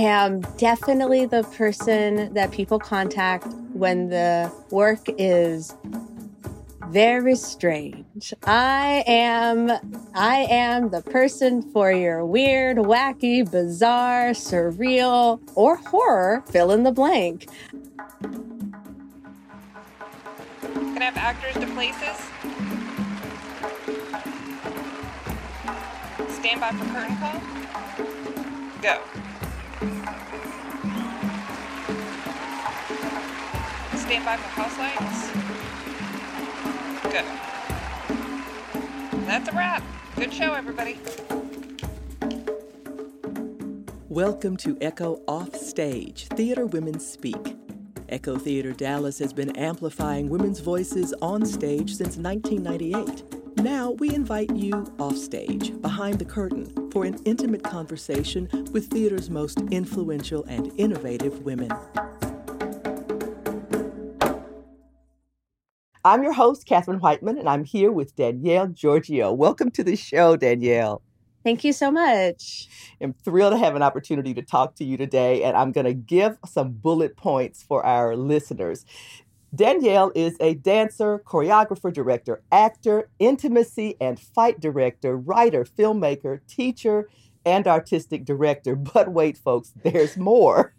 am definitely the person that people contact when the work is very strange. I am I am the person for your weird, wacky, bizarre, surreal, or horror fill in the blank. Can I have actors to places? Stand by for curtain call. Go. Stand by for house lights. Good. That's a wrap. Good show, everybody. Welcome to Echo Offstage, Theater Women Speak. Echo Theater Dallas has been amplifying women's voices on stage since 1998. Now we invite you offstage, behind the curtain, for an intimate conversation with theater's most influential and innovative women. I'm your host, Katherine Whiteman, and I'm here with Danielle Georgiou. Welcome to the show, Danielle. Thank you so much. I'm thrilled to have an opportunity to talk to you today, and I'm going to give some bullet points for our listeners. Danielle is a dancer, choreographer, director, actor, intimacy and fight director, writer, filmmaker, teacher, and artistic director. But wait, folks, there's more.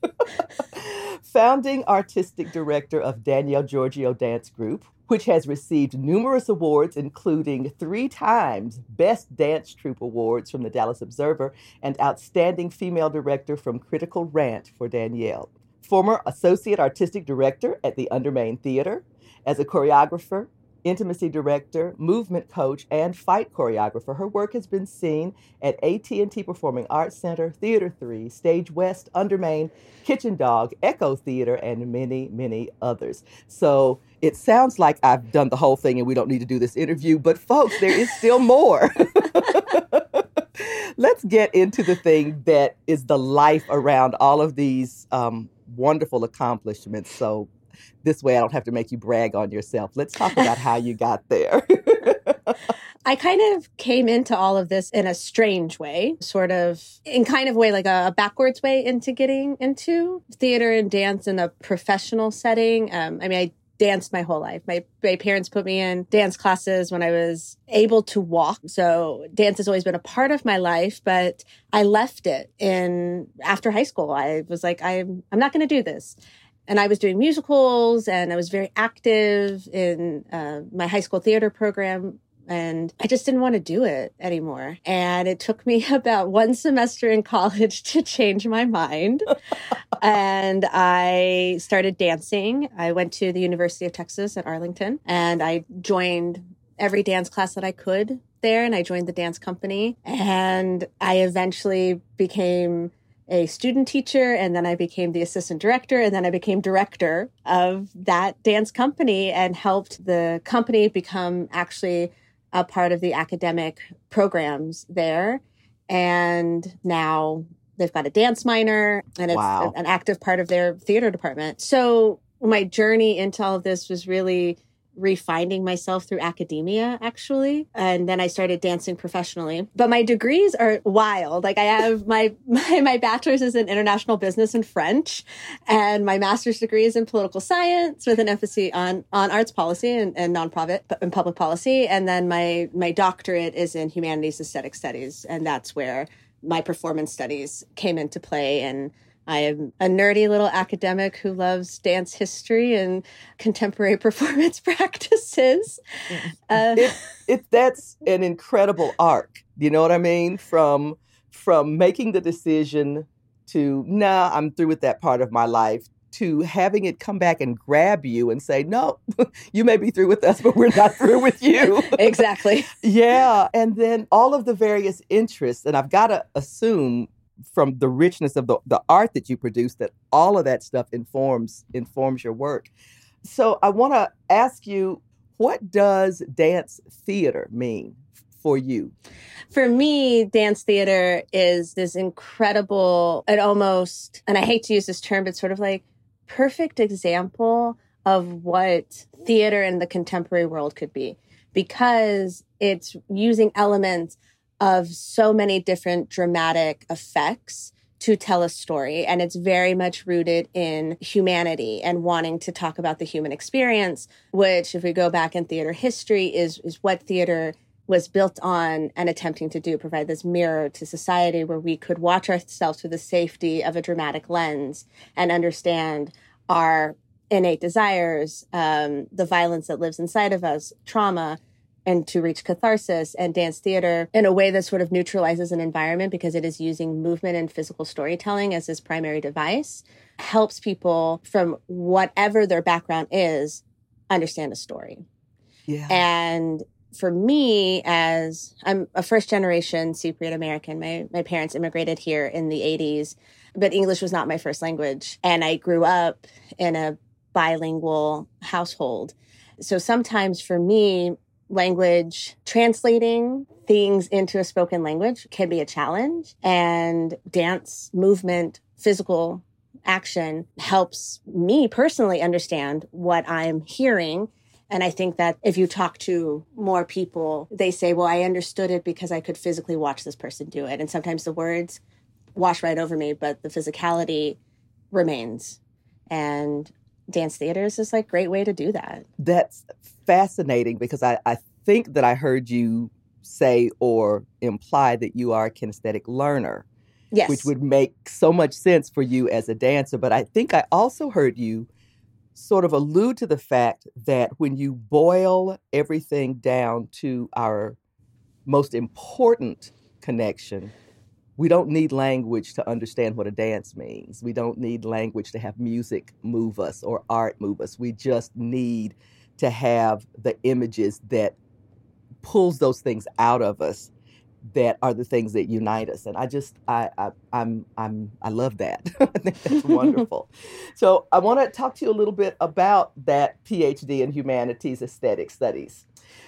Founding artistic director of Danielle Georgiou Dance Group, which has received numerous awards, including three times Best Dance Troupe Awards from the Dallas Observer and Outstanding Female Director from Critical Rant for Danielle. Former Associate Artistic Director at the Undermain Theater. As a choreographer, intimacy director, movement coach, and fight choreographer. Her work has been seen at AT&T Performing Arts Center, Theater 3, Stage West, Undermain, Kitchen Dog, Echo Theater, and many, many others. So it sounds like I've done the whole thing and we don't need to do this interview, but folks, there is still more. Let's get into the thing that is the life around all of these um, wonderful accomplishments. So this way I don't have to make you brag on yourself. Let's talk about how you got there. I kind of came into all of this in a strange way, sort of in kind of way like a, backwards way into getting into theater and dance in a professional setting. Um, I mean, I danced my whole life. My, my parents put me in dance classes when I was able to walk. So dance has always been a part of my life, but I left it in after high school. I was like, I'm, I'm not going to do this and I was doing musicals and I was very active in uh, my high school theater program. And I just didn't want to do it anymore. And it took me about one semester in college to change my mind. and I started dancing. I went to the University of Texas at Arlington and I joined every dance class that I could there. And I joined the dance company. And I eventually became a student teacher and then I became the assistant director and then I became director of that dance company and helped the company become actually a part of the academic programs there. And now they've got a dance minor and it's wow. an active part of their theater department. So my journey into all of this was really refining myself through academia actually and then i started dancing professionally. But my degrees are wild. Like i have my my, my bachelor's is in international business and french and my master's degree is in political science with an emphasis on on arts policy and, and nonprofit and public policy. And then my my doctorate is in humanities aesthetic studies and that's where my performance studies came into play and I am a nerdy little academic who loves dance history and contemporary performance practices. Uh, it, it, that's an incredible arc. You know what I mean? From from making the decision to nah, I'm through with that part of my life to having it come back and grab you and say, no, you may be through with us, but we're not through with you. exactly. yeah. And then all of the various interests, and I've got to assume from the richness of the, the art that you produce that all of that stuff informs informs your work. So i want to ask you what does dance theater mean for you? For me dance theater is this incredible and almost and i hate to use this term but sort of like perfect example of what theater in the contemporary world could be. Because it's using elements of so many different dramatic effects to tell a story. And it's very much rooted in humanity and wanting to talk about the human experience, which, if we go back in theater history, is, is what theater was built on and attempting to do provide this mirror to society where we could watch ourselves through the safety of a dramatic lens and understand our innate desires, um, the violence that lives inside of us, trauma, and to reach catharsis and dance theater in a way that sort of neutralizes an environment because it is using movement and physical storytelling as its primary device helps people from whatever their background is understand a story. Yeah. And for me, as I'm a first generation Cypriot American, my, my parents immigrated here in the 80s, but English was not my first language. And I grew up in a bilingual household. So sometimes for me, language translating things into a spoken language can be a challenge. And dance, movement, physical action helps me personally understand what I'm hearing and I think that if you talk to more people, they say, well, I understood it because I could physically watch this person do it. And sometimes the words wash right over me, but the physicality remains. And dance theater is like great way to do that. That's fascinating because I, I think that I heard you say or imply that you are a kinesthetic learner. Yes. Which would make so much sense for you as a dancer. But I think I also heard you sort of allude to the fact that when you boil everything down to our most important connection, we don't need language to understand what a dance means. We don't need language to have music move us or art move us. We just need to have the images that pulls those things out of us that are the things that unite us. And i just i, I i'm i'm i love that. I think that's wonderful. So i want to talk to you a little bit about that phd in humanities aesthetic studies.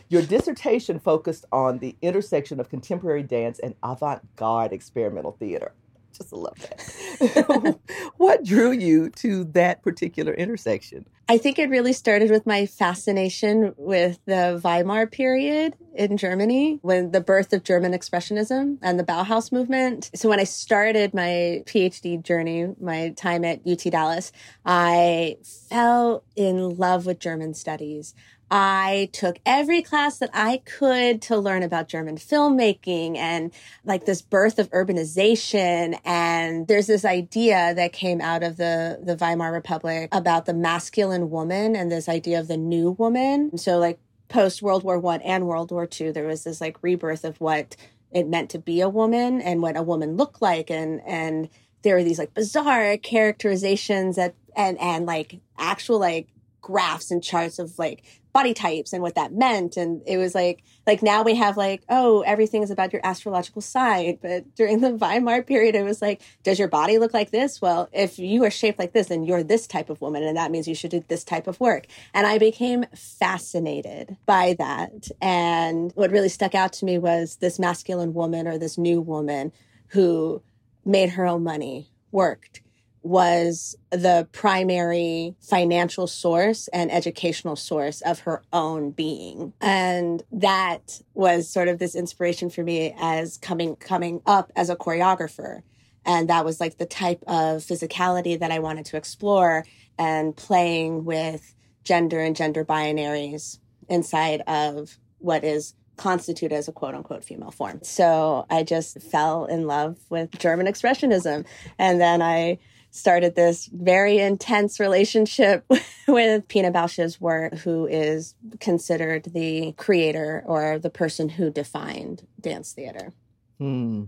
Your dissertation focused on the intersection of contemporary dance and avant-garde experimental theater just love that. what drew you to that particular intersection? I think it really started with my fascination with the Weimar period in Germany, when the birth of German Expressionism and the Bauhaus movement. So when I started my PhD journey, my time at UT Dallas, I fell in love with German studies. I took every class that I could to learn about German filmmaking and like this birth of urbanization. And there's this idea that came out of the, the Weimar Republic about the masculine woman and this idea of the new woman. So like post World War One and World War Two, there was this like rebirth of what it meant to be a woman and what a woman looked like and and there were these like bizarre characterizations that and and like actual like graphs and charts of like body types and what that meant. And it was like like now we have like oh everything is about your astrological sign. But during the weimar period it was like does your body look like this? Well if you are shaped like this then you're this type of woman and that means you should do this type of work. And i became fascinated by that. And what really stuck out to me was this masculine woman or this new woman who made her own money worked was the primary financial source and educational source of her own being. And that was sort of this inspiration for me as coming coming up as a choreographer. And that was like the type of physicality that I wanted to explore and playing with gender and gender binaries inside of what is constituted as a quote unquote female form. So I just fell in love with German expressionism. And then I started this very intense relationship with Pina Bausch's work, who is considered the creator or the person who defined dance theater. Hmm.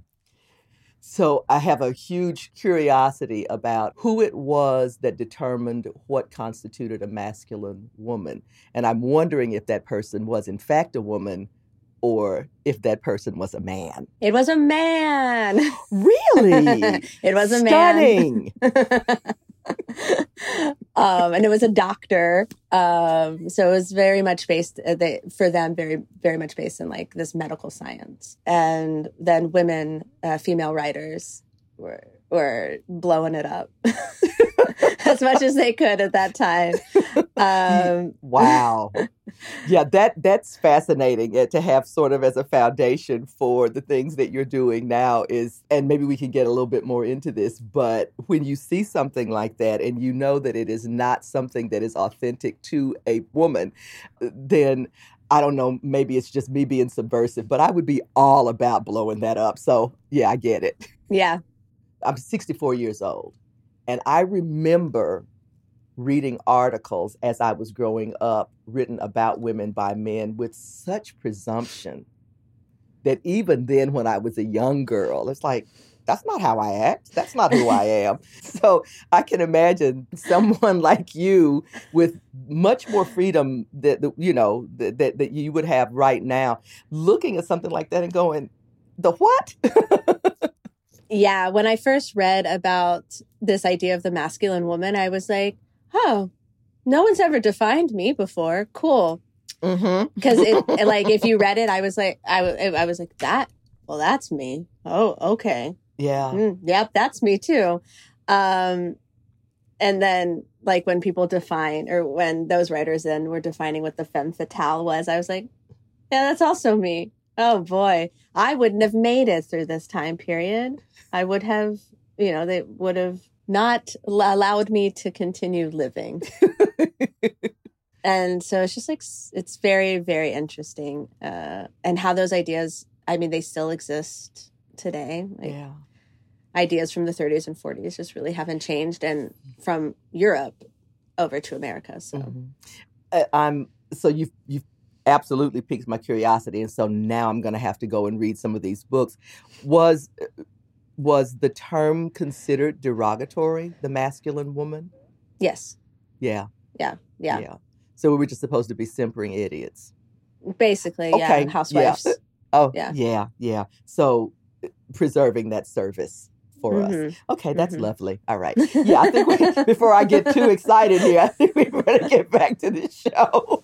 So I have a huge curiosity about who it was that determined what constituted a masculine woman. And I'm wondering if that person was, in fact, a woman or if that person was a man. It was a man. Really? it was a Stunning. man. um, and it was a doctor. Um, so it was very much based uh, they, for them, very very much based in like this medical science. And then women, uh, female writers were were blowing it up as much as they could at that time. Um, wow. Yeah, that that's fascinating uh, to have sort of as a foundation for the things that you're doing now is and maybe we can get a little bit more into this, but when you see something like that and you know that it is not something that is authentic to a woman, uh, then I don't know, maybe it's just me being subversive, but I would be all about blowing that up. So, yeah, I get it. yeah. I'm 64 years old. And I remember reading articles as I was growing up written about women by men with such presumption that even then, when I was a young girl, it's like, that's not how I act. That's not who I am. So I can imagine someone like you with much more freedom that, that you know that, that that you would have right now, looking at something like that and going, "The what?" yeah, when I first read about this idea of the masculine woman, I was like, "Oh, no one's ever defined me before. Cool." Mm-hmm. Because it, like, if you read it, I was like, I, I was like, that. Well, that's me. Oh, okay. Yeah. Mm, yep, that's me too. Um, and then, like, when people define, or when those writers then were defining what the femme fatale was, I was like, yeah, that's also me. Oh boy, I wouldn't have made it through this time period. I would have, you know, they would have not allowed me to continue living. and so it's just like, it's very, very interesting. Uh, and how those ideas, I mean, they still exist today. Like, yeah. Ideas from the 30s and 40s just really haven't changed, and from Europe over to America. So mm-hmm. uh, I'm so you've you've absolutely piques my curiosity, and so now I'm going to have to go and read some of these books. Was was the term considered derogatory? The masculine woman? Yes. Yeah. Yeah. Yeah. Yeah. So we were just supposed to be simpering idiots. Basically, okay. yeah. Housewives. Yeah. Oh, yeah. Yeah. Yeah. So preserving that service for mm-hmm. us. Okay, that's mm-hmm. lovely. All right. Yeah, I think we, before I get too excited here, I think we better get back to the show.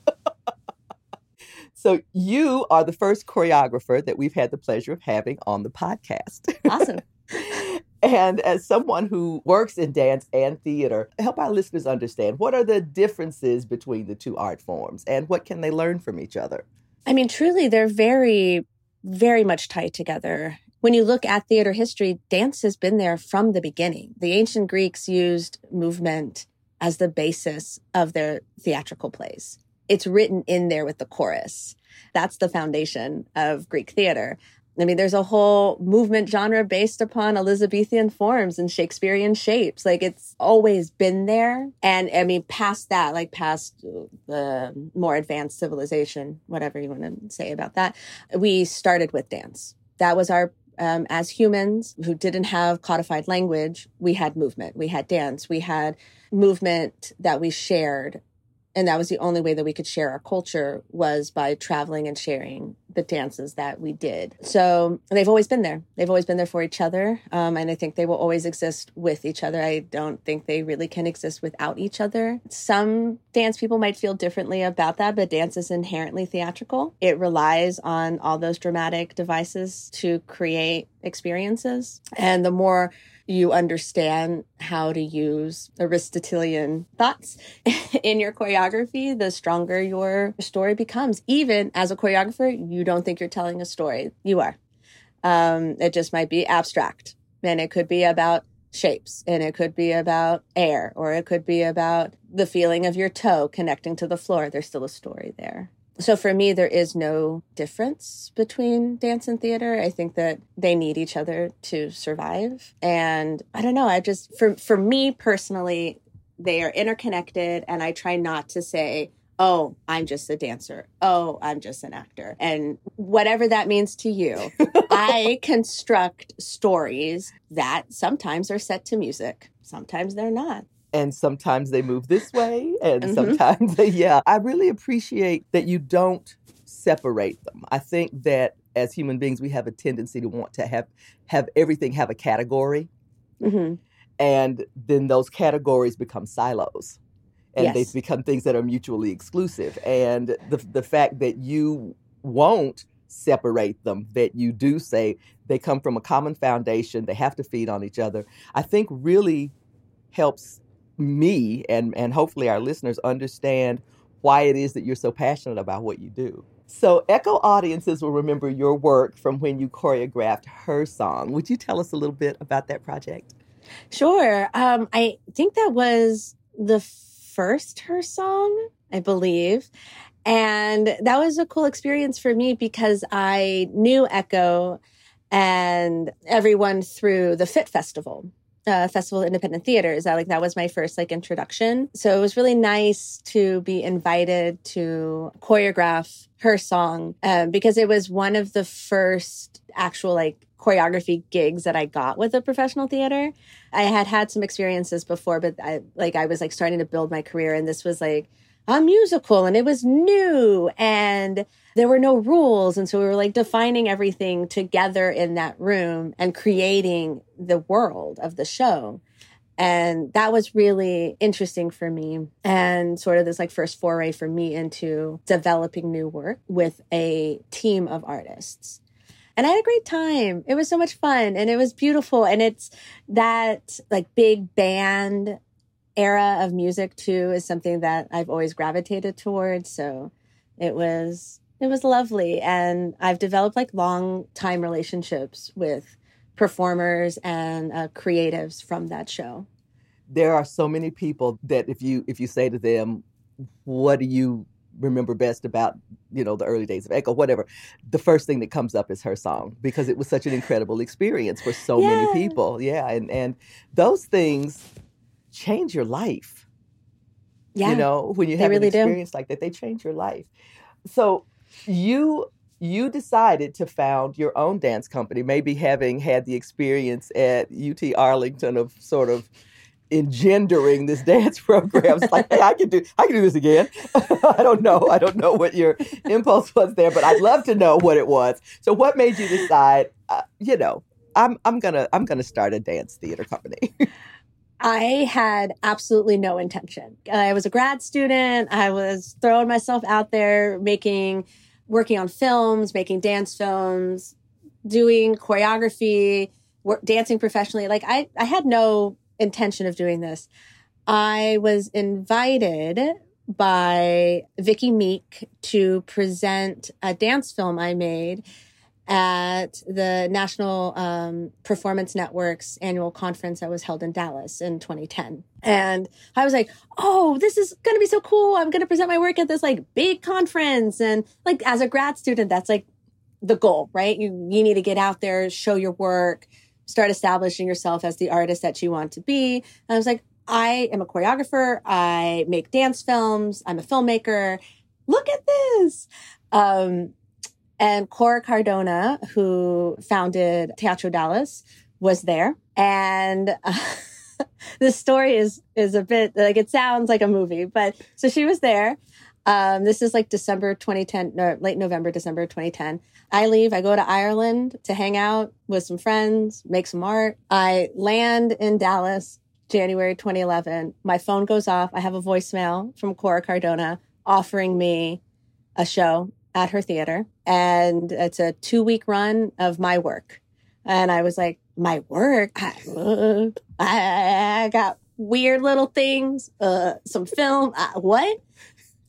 So, you are the first choreographer that we've had the pleasure of having on the podcast. Awesome. and as someone who works in dance and theater, help our listeners understand what are the differences between the two art forms and what can they learn from each other? I mean, truly, they're very, very much tied together when you look at theater history, dance has been there from the beginning. The ancient Greeks used movement as the basis of their theatrical plays. It's written in there with the chorus. That's the foundation of Greek theater. I mean, there's a whole movement genre based upon Elizabethan forms and Shakespearean shapes. Like it's always been there. And I mean, past that, like past the more advanced civilization, whatever you want to say about that, we started with dance. That was our um, as humans who didn't have codified language, we had movement, we had dance, we had movement that we shared and that was the only way that we could share our culture was by traveling and sharing the dances that we did. So they've always been there. They've always been there for each other um, and i think they will always exist with each other. I don't think they really can exist without each other. Some dance people might feel differently about that but dance is inherently theatrical. It relies on all those dramatic devices to create experiences. And the more you understand how to use Aristotelian thoughts in your choreography, the stronger your story becomes. Even as a choreographer, you don't think you're telling a story. You are. Um, it just might be abstract. And it could be about shapes, and it could be about air, or it could be about the feeling of your toe connecting to the floor. There's still a story there so for me there is no difference between dance and theater. I think that they need each other to survive. And i don't know i just for for me personally they are interconnected and i try not to say oh i'm just a dancer. Oh i'm just an actor. And whatever that means to you i construct stories that sometimes are set to music sometimes they're not and sometimes they move this way and mm-hmm. sometimes they yeah i really appreciate that you don't separate them i think that as human beings we have a tendency to want to have have everything have a category mm-hmm. and then those categories become silos and yes. they become things that are mutually exclusive and the, the fact that you won't separate them, that you do say they come from a common foundation, they have to feed on each other, I think really helps me and, and hopefully our listeners understand why it is that you're so passionate about what you do. So, Echo audiences will remember your work from when you choreographed her song. Would you tell us a little bit about that project? Sure. Um, I think that was the first her song, I believe. And that was a cool experience for me because I knew Echo and everyone through the Fit Festival. Uh, Festival of Independent Theaters. I, like that was my first like introduction. So it was really nice to be invited to choreograph her song um, because it was one of the first actual like choreography gigs that I got with a professional theater. I had had some experiences before, but I like I was like starting to build my career, and this was like a musical, and it was new, and there were no rules, and so we were like defining everything together in that room and creating the world of the show. And that was really interesting for me and sort of this like first foray for me into developing new work with a team of artists and I had a great time. It was so much fun and it was beautiful. And it's that like big band era of music too is something that I've always gravitated towards. So it was it was lovely and I've developed like long time relationships with performers and uh, creatives from that show. There are so many people that if you if you say to them, "What do you remember best about you know the early days of echo whatever the first thing that comes up is her song because it was such an incredible experience for so yeah. many people yeah and and those things change your life yeah you know when you have really an experience do. like that they change your life so you you decided to found your own dance company maybe having had the experience at ut arlington of sort of engendering this dance program. It's like, hey, I can do, I can do this again. I don't know, I don't know what your impulse was there, but I'd love to know what it was. So, what made you decide? Uh, you know, I'm, I'm gonna, I'm gonna start a dance theater company. I had absolutely no intention. I was a grad student. I was throwing myself out there, making, working on films, making dance films, doing choreography, work, dancing professionally. Like I, I had no intention of doing this. I was invited by Vicki Meek to present a dance film I made at the National um, Performance Network's annual conference that was held in Dallas in 2010. And I was like, oh, this is going to be so cool. I'm going to present my work at this like big conference. And like as a grad student, that's like the goal, right? You, you need to get out there, show your work, start establishing yourself as the artist that you want to be. And I was like, I am a choreographer. I make dance films. I'm a filmmaker. Look at this. Um, and Cora Cardona, who founded Teatro Dallas, was there. And uh, this story is is a bit like it sounds like a movie, but so she was there. Um, this is like December 2010, no, late November, December 2010. I leave, I go to Ireland to hang out with some friends, make some art. I land in Dallas, January 2011. My phone goes off. I have a voicemail from Cora Cardona offering me a show at her theater. And it's a two week run of my work. And I was like, my work? I, uh, I, I got weird little things, uh, some film. Uh, what?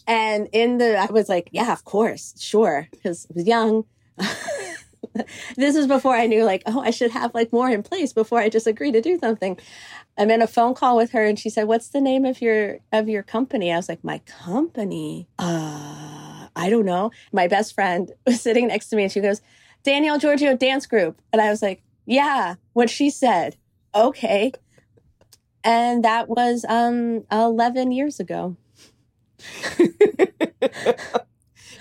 And in the, I was like, yeah, of course, sure, because I was young. this is before I knew, like, oh, I should have like more in place before I just agree to do something. I'm in a phone call with her, and she said, "What's the name of your of your company?" I was like, "My company? Uh, I don't know." My best friend was sitting next to me, and she goes, "Danielle Georgiou Dance Group," and I was like, "Yeah." What she said, okay, and that was um 11 years ago.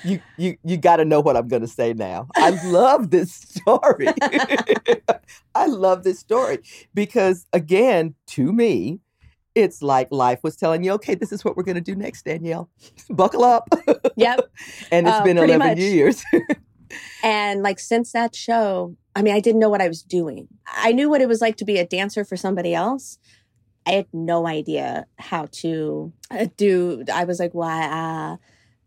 you you you got to know what I'm going to say now. I love this story. I love this story because again, to me, it's like life was telling you, okay, this is what we're going to do next, Danielle. Buckle up. Yep. and it's uh, been 11 much. years. and like since that show, I mean, I didn't know what I was doing. I knew what it was like to be a dancer for somebody else, I had no idea how to uh, do. I was like, why? Well, uh,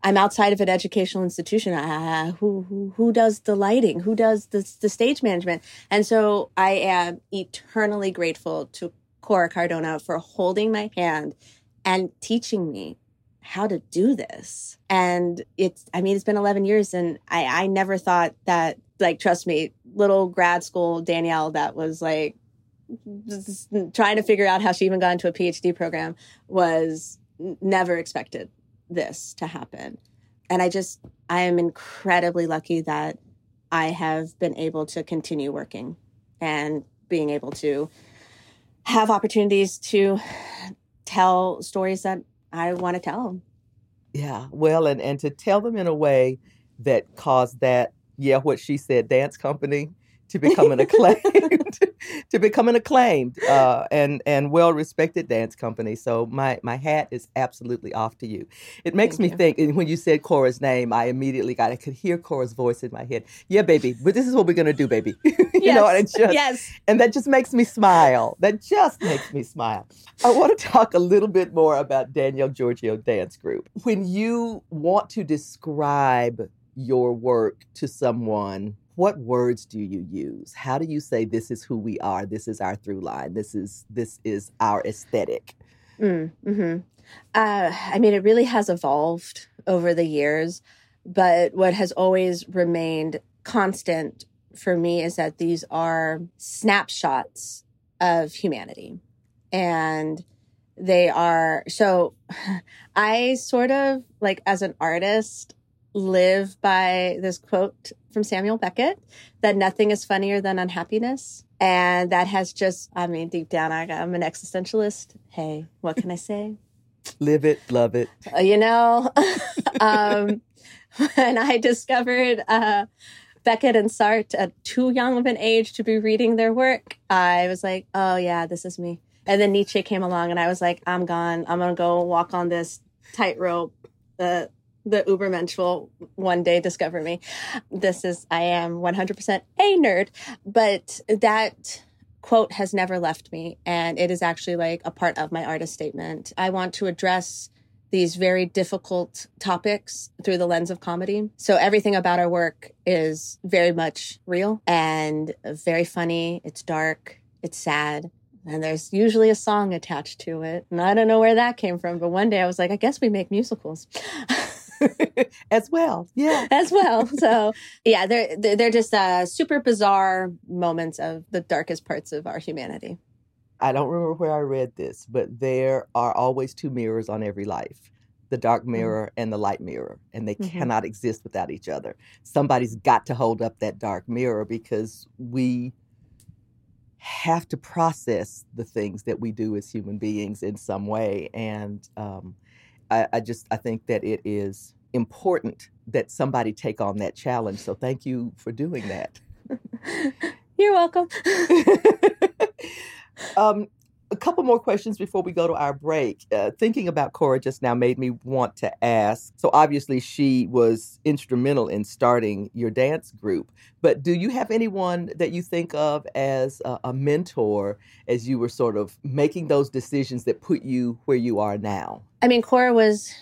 I'm outside of an educational institution. Uh, who, who who does the lighting? Who does the the stage management? And so I am eternally grateful to Cora Cardona for holding my hand and teaching me how to do this. And it's I mean it's been 11 years and I I never thought that like trust me, little grad school Danielle that was like trying to figure out how she even got into a PhD program was never expected this to happen. And I just, I am incredibly lucky that I have been able to continue working and being able to have opportunities to tell stories that I want to tell. Them. Yeah, well, and, and to tell them in a way that caused that, yeah, what she said, dance company to become an acclaimed to become an acclaimed uh, and and well respected dance company. So my my hat is absolutely off to you. It makes Thank me you. think. And when you said Cora's name, I immediately got I could hear Cora's voice in my head. Yeah, baby, but this is what we're gonna do, baby. you yes. know, and just yes, and that just makes me smile. That just makes me smile. I want to talk a little bit more about Danielle Georgiou Dance Group. When you want to describe your work to someone what words do you use? How do you say this is who we are. This is our through line. This is this is our aesthetic mm, hmm uh, i mean it really has evolved over the years but what has always remained constant for me is that these are snapshots of humanity and they are so i sort of like as an artist live by this quote from Samuel Beckett that nothing is funnier than unhappiness. And that has just, I mean, deep down, I, am an existentialist. Hey, what can I say? Live it, love it. Uh, you know, um, when I discovered uh, Beckett and Sartre at too young of an age to be reading their work, I was like, oh, yeah, this is me. And then Nietzsche came along, and I was like, I'm gone. I'm going to go walk on this tightrope. The the ubermensch will one day discover me. This is, I am 100% a nerd, but that quote has never left me. And it is actually like a part of my artist statement. I want to address these very difficult topics through the lens of comedy. So everything about our work is very much real and very funny. It's dark. It's sad. And there's usually a song attached to it. And I don't know where that came from, but one day I was like, I guess we make musicals. as well. Yeah. As well. So, yeah, they're they're just uh, super bizarre moments of the darkest parts of our humanity. I don't remember where I read this, but there are always two mirrors on every life the dark mm-hmm. mirror and the light mirror, and they mm-hmm. cannot exist without each other. Somebody's got to hold up that dark mirror because we have to process the things that we do as human beings in some way. And um, I, I just I think that it is important that somebody take on that challenge. So thank you for doing that. You're welcome. um, a couple more questions before we go to our break. Uh, thinking about Cora just now made me want to ask. So, obviously, she was instrumental in starting your dance group, but do you have anyone that you think of as a, a mentor as you were sort of making those decisions that put you where you are now? I mean, Cora was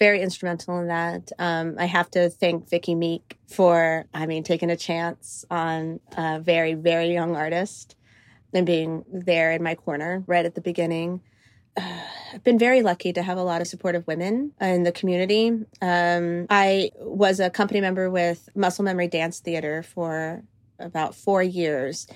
very instrumental in that. Um, I have to thank Vicki Meek for, I mean, taking a chance on a very, very young artist and being there in my corner right at the beginning. Uh, I've been very lucky to have a lot of supportive women in the community. Um, I was a company member with Muscle Memory Dance Theater for about four years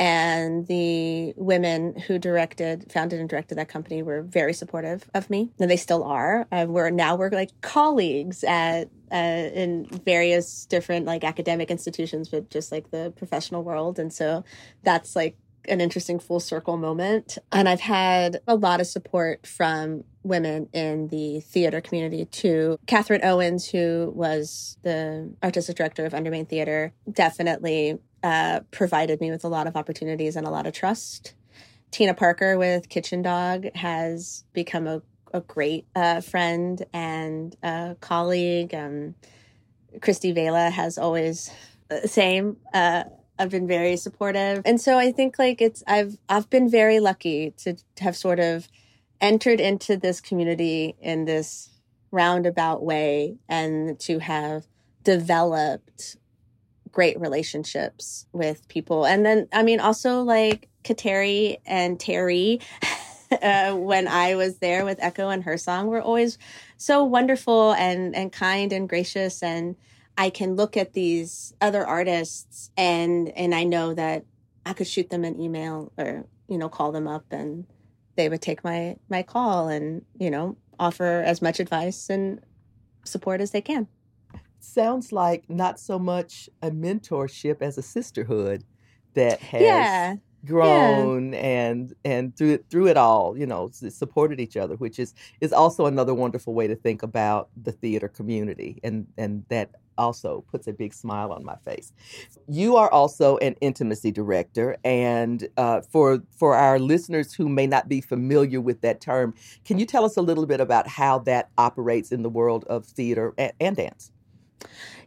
and the women who directed founded and directed that company were very supportive of me. And they still are. Uh, we're now we're like colleagues at uh, in various different like academic institutions but just like the professional world. And so that's like an interesting full circle moment. And i've had a lot of support from women in the theater community too. Katherine Owens, who was the artistic director of Undermain Theater, definitely uh, provided me with a lot of opportunities and a lot of trust. Tina Parker with Kitchen Dog has become a, a great uh, friend and a colleague. Um, Christie Vela has always uh, same. Uh, I've been very supportive, and so I think like it's I've I've been very lucky to have sort of entered into this community in this roundabout way and to have developed great relationships with people. And then, I mean, also like Kateri and Terry, uh, when I was there with Echo and her song, were always so wonderful and, and kind and gracious. And I can look at these other artists and, and I know that I could shoot them an email or, you know, call them up and they would take my, my call and, you know, offer as much advice and support as they can sounds like not so much a mentorship as a sisterhood that has yeah. grown yeah. and and through it through it all you know supported each other which is is also another wonderful way to think about the theater community and and that also puts a big smile on my face. You are also an intimacy director, and uh, for for our listeners who may not be familiar with that term, can you tell us a little bit about how that operates in the world of theater and, and dance?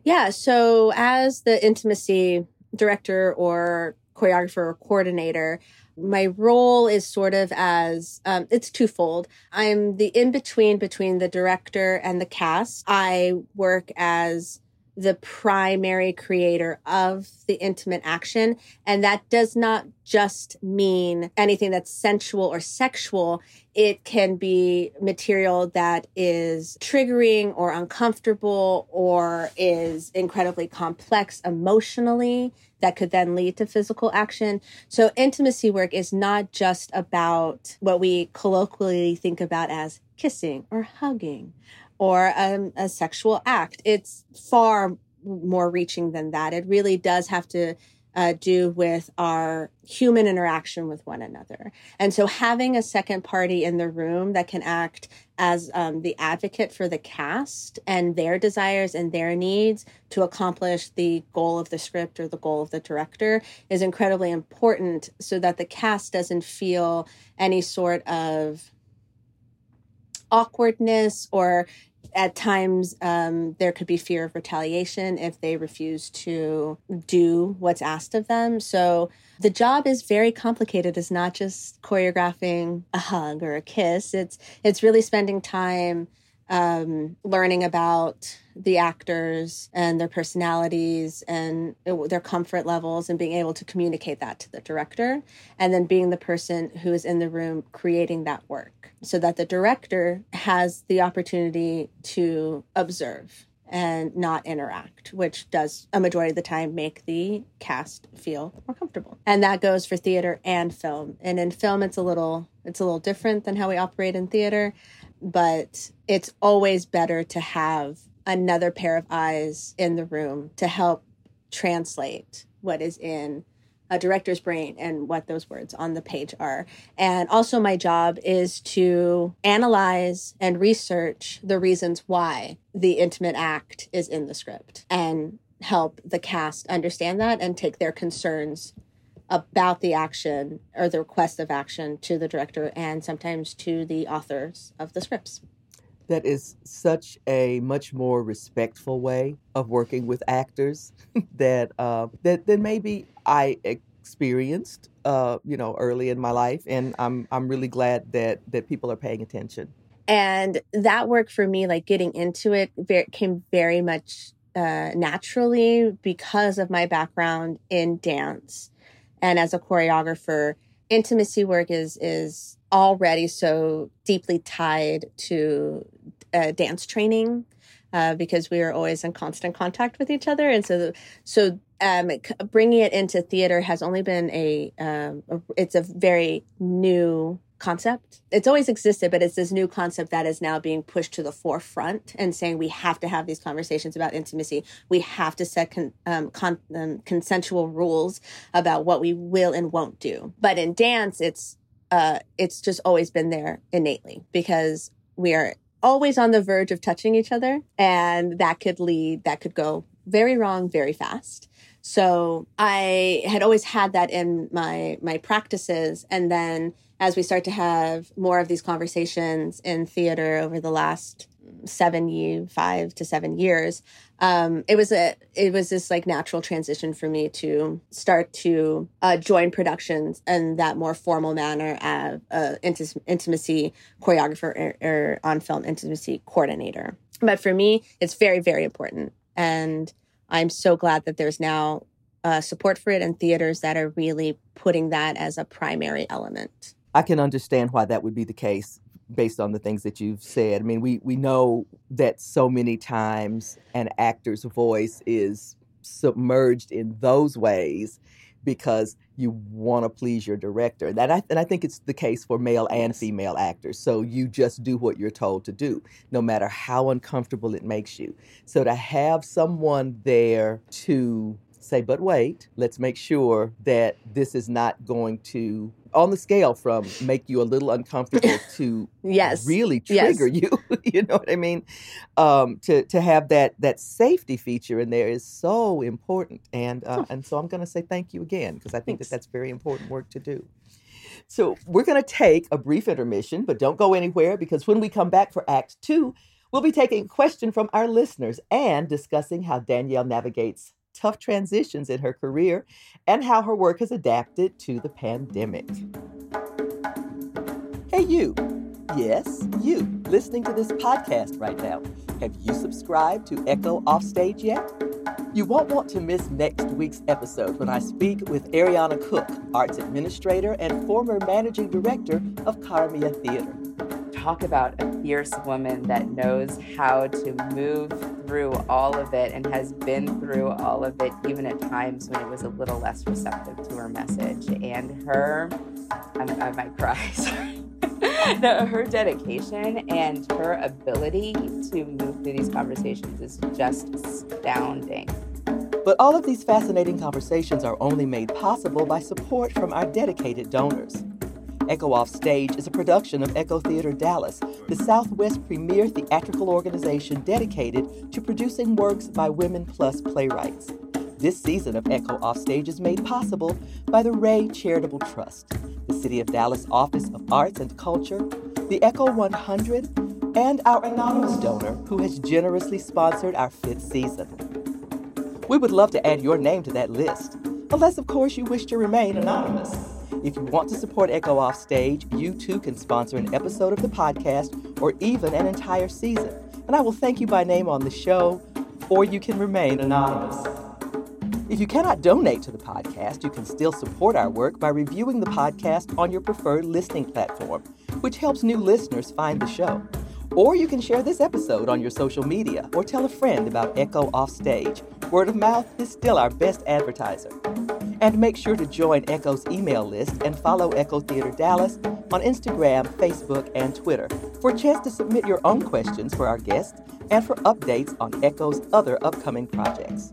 Yeah. So, as the intimacy director or choreographer or coordinator, my role is sort of as um, it's twofold. I'm the in between between the director and the cast. I work as the primary creator of the intimate action. And that does not just mean anything that's sensual or sexual. It can be material that is triggering or uncomfortable or is incredibly complex emotionally that could then lead to physical action. So intimacy work is not just about what we colloquially think about as kissing or hugging or a sexual act. It's far more reaching than that. It really does have to uh, do with our human interaction with one another. And so having a second party in the room that can act as um, the advocate for the cast and their desires and their needs to accomplish the goal of the script or the goal of the director is incredibly important so that the cast doesn't feel any sort of awkwardness or at times um, there could be fear of retaliation if they refuse to do what's asked of them. So the job is very complicated. It's not just choreographing a hug or a kiss. It's it's really spending time um, learning about the actors and their personalities and their comfort levels and being able to communicate that to the director and then being the person who is in the room creating that work so that the director has the opportunity to observe and not interact, which does a majority of the time make the cast feel more comfortable. And that goes for theater and film. And in film it's a little it's a little different than how we operate in theater but it's always better to have another pair of eyes in the room to help translate what is in a director's brain and what those words on the page are. And also, my job is to analyze and research the reasons why the intimate act is in the script and help the cast understand that and take their concerns about the action or the request of action to the director and sometimes to the authors of the scripts. That is such a much more respectful way of working with actors that uh, that that maybe I experienced, uh, you know, early in my life, and I'm I'm really glad that that people are paying attention. And that work for me, like getting into it, very, came very much uh, naturally because of my background in dance and as a choreographer intimacy work is is already so deeply tied to uh, dance training uh, because we are always in constant contact with each other. And so so um, bringing it into theater has only been a, um, a it's a very new concept. It's always existed, but it's this new concept that is now being pushed to the forefront and saying we have to have these conversations about intimacy. We have to set con, um, con, um, consensual rules about what we will and won't do. But in dance, it's uh, it's just always been there innately because we are always on the verge of touching each other, and that could lead that could go very wrong very fast. So I had always had that in my my practices, and then as we start to have more of these conversations in theater over the last seven five to seven years um, it was a it was this like natural transition for me to start to uh, join productions in that more formal manner as uh, inti- intimacy choreographer or, or on film intimacy coordinator. But for me it's very very important. And i'm so glad that there's now uh, support for it and theaters that are really putting that as a primary element I can understand why that would be the case based on the things that you've said. I mean, we we know that so many times an actor's voice is submerged in those ways because you want to please your director. That I, and I think it's the case for male and female actors. So you just do what you're told to do, no matter how uncomfortable it makes you. So to have someone there to say, but wait, let's make sure that this is not going to, on the scale from make you a little uncomfortable to yes really Yes. trigger you. you know what I mean? Um, to to have that that safety feature in there is so important, and uh, and so I'm going to say thank you again because I think that that's very important work to do. So we're going to take a brief intermission, but don't go anywhere because when we come back for Act Two, we'll be taking a question from our listeners and discussing how Danielle navigates tough transitions in her career and how her work has adapted to the pandemic. Hey, you. Yes, you listening to this podcast right now. Have you subscribed to Echo Offstage yet? You won't want to miss next week's episode when I speak with Ariana Cook, arts administrator and former managing director of Cara Mia Theater. Talk about a fierce woman that knows how to move through all of it and has been through all of it, even at times when it was a little less receptive to her message. And her, I'm, I might cry, no, her dedication and her ability to move through these conversations is just astounding. But all of these fascinating conversations are only made possible by support from our dedicated donors. Echo Off Stage is a production of Echo Theater Dallas, the Southwest premier theatrical organization dedicated to producing works by women plus playwrights. This season of Echo Off Stage is made possible by the Ray Charitable Trust, the City of Dallas Office of Arts and Culture, the Echo 100, and our anonymous donor who has generously sponsored our fifth season. We would love to add your name to that list, unless, of course, you wish to remain anonymous. If you want to support Echo Off Stage, you too can sponsor an episode of the podcast or even an entire season. And I will thank you by name on the show, or you can remain anonymous. If you cannot donate to the podcast, you can still support our work by reviewing the podcast on your preferred listening platform, which helps new listeners find the show. Or you can share this episode on your social media or tell a friend about Echo Offstage. Word of mouth is still our best advertiser. And make sure to join Echo's email list and follow Echo Theater Dallas on Instagram, Facebook, and Twitter for a chance to submit your own questions for our guests and for updates on Echo's other upcoming projects.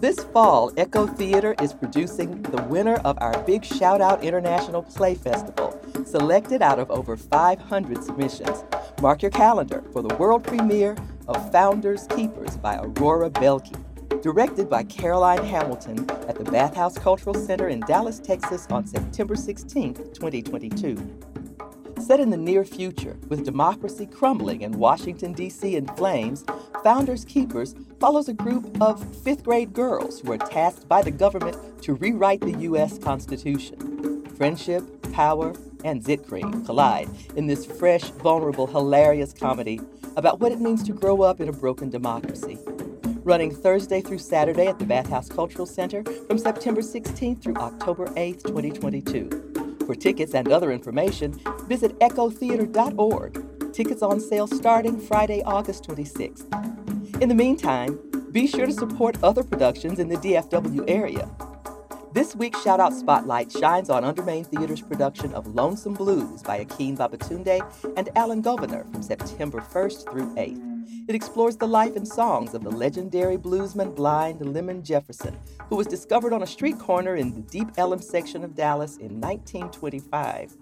This fall, Echo Theater is producing the winner of our Big Shout Out International Play Festival, selected out of over 500 submissions. Mark your calendar for the world premiere of Founders Keepers by Aurora Belke, directed by Caroline Hamilton at the Bathhouse Cultural Center in Dallas, Texas on September 16, 2022. Set in the near future, with democracy crumbling and Washington, D.C. in flames, Founders Keepers follows a group of fifth grade girls who are tasked by the government to rewrite the U.S. Constitution. Friendship, power, and zit cream collide in this fresh, vulnerable, hilarious comedy about what it means to grow up in a broken democracy. Running Thursday through Saturday at the Bathhouse Cultural Center from September 16th through October 8th, 2022. For tickets and other information, visit echotheater.org. Tickets on sale starting Friday, August 26th. In the meantime, be sure to support other productions in the DFW area. This week's Shout Out Spotlight shines on Undermain Theater's production of Lonesome Blues by Akin Babatunde and Alan Govenar from September 1st through 8th. It explores the life and songs of the legendary bluesman blind Lemon Jefferson, who was discovered on a street corner in the Deep Ellum section of Dallas in 1925.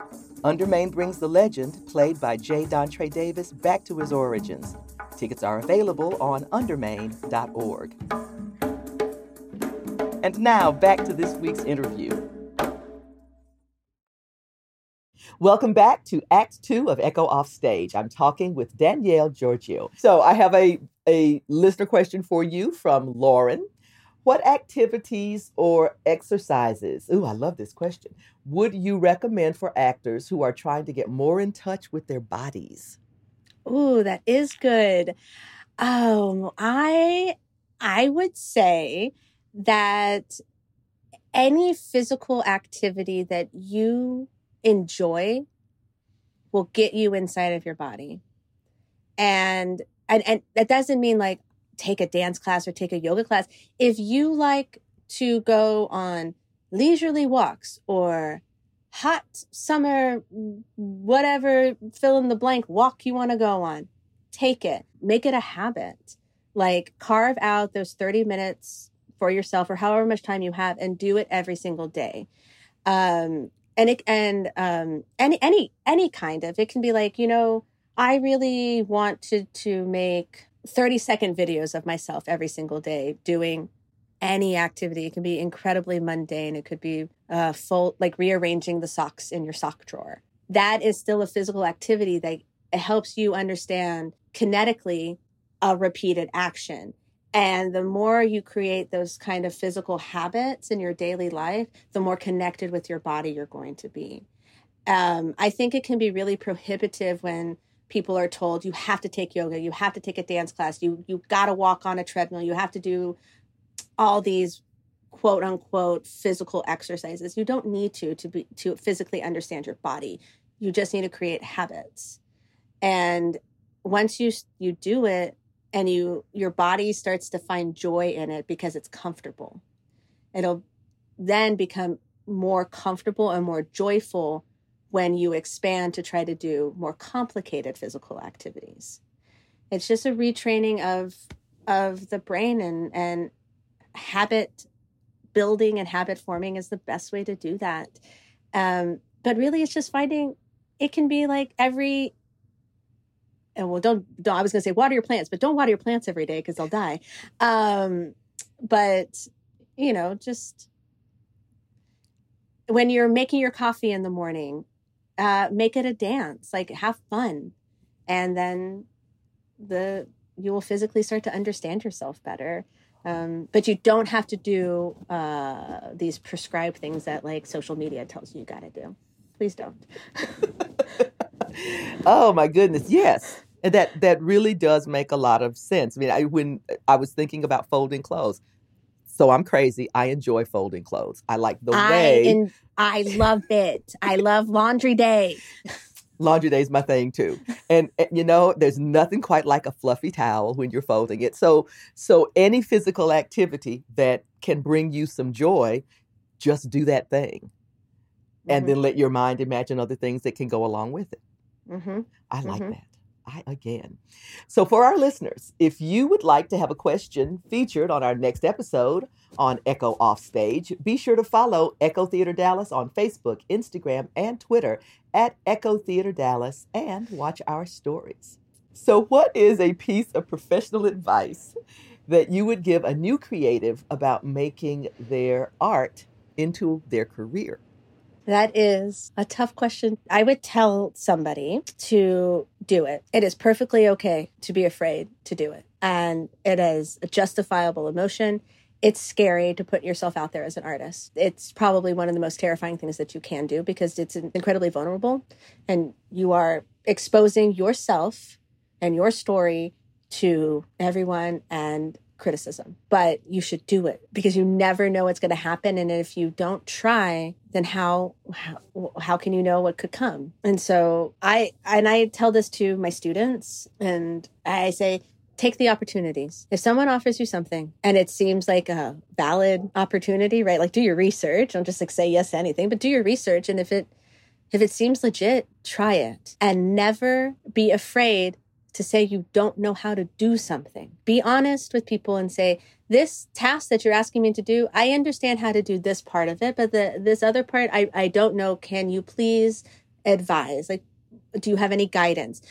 Undermain brings the legend, played by J. Dontre Davis, back to his origins. Tickets are available on undermain.org. And now back to this week's interview. Welcome back to Act Two of Echo Offstage. I'm talking with Danielle Georgiou. So I have a, a listener question for you from Lauren. What activities or exercises, ooh, I love this question, would you recommend for actors who are trying to get more in touch with their bodies? Ooh, that is good. Um, I I would say that any physical activity that you enjoy will get you inside of your body. And and and that doesn't mean like take a dance class or take a yoga class. If you like to go on leisurely walks or hot summer whatever fill in the blank walk you want to go on, take it. Make it a habit. Like carve out those 30 minutes for yourself or however much time you have and do it every single day. Um, and it, and, um, any, any, any kind of, it can be like, you know, I really want to, to make 30 second videos of myself every single day doing any activity. It can be incredibly mundane. It could be uh, full, like rearranging the socks in your sock drawer. That is still a physical activity that helps you understand kinetically a repeated action. And the more you create those kind of physical habits in your daily life, the more connected with your body you're going to be. Um, I think it can be really prohibitive when people are told you have to take yoga, you have to take a dance class, you you got to walk on a treadmill, you have to do all these quote unquote physical exercises. You don't need to to be to physically understand your body. You just need to create habits. And once you you do it, and you your body starts to find joy in it because it's comfortable. It'll then become more comfortable and more joyful when you expand to try to do more complicated physical activities. It's just a retraining of of the brain and and habit building and habit forming is the best way to do that. Um, but really it's just finding it can be like every and well, don't, don't I was going to say water your plants, but don't water your plants every day because they'll die. Um, but you know, just when you're making your coffee in the morning, uh, make it a dance, like have fun, and then the you will physically start to understand yourself better. Um, but you don't have to do uh, these prescribed things that like social media tells you you got to do. Please don't. oh my goodness, yes. And that that really does make a lot of sense. I mean, I, when I was thinking about folding clothes, so I'm crazy. I enjoy folding clothes. I like the I way. In, I love it. I love laundry day. laundry day is my thing too. And, and, you know, there's nothing quite like a fluffy towel when you're folding it. So so any physical activity that can bring you some joy, just do that thing. Mm-hmm. And then let your mind imagine other things that can go along with it. Mm-hmm. I like mm-hmm. that. I again. So, for our listeners, if you would like to have a question featured on our next episode on Echo Offstage, be sure to follow Echo Theater Dallas on Facebook, Instagram, and Twitter at Echo Theater Dallas and watch our stories. So, what is a piece of professional advice that you would give a new creative about making their art into their career? That is a tough question. I would tell somebody to do it. It is perfectly okay to be afraid to do it. And it is a justifiable emotion. It's scary to put yourself out there as an artist. It's probably one of the most terrifying things that you can do because it's incredibly vulnerable and you are exposing yourself and your story to everyone and criticism, but you should do it because you never know what's going to happen. And if you don't try, then how, how, how can you know what could come? And so I, and I tell this to my students and I say, take the opportunities. If someone offers you something and it seems like a valid opportunity, right? Like do your research. Don't just like say yes to anything, but do your research. And if it, if it seems legit, try it and never be afraid to say you don't know how to do something. Be honest with people and say, this task that you're asking me to do, I understand how to do this part of it, but the this other part I, I don't know. Can you please advise? Like, do you have any guidance?